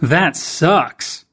That sucks.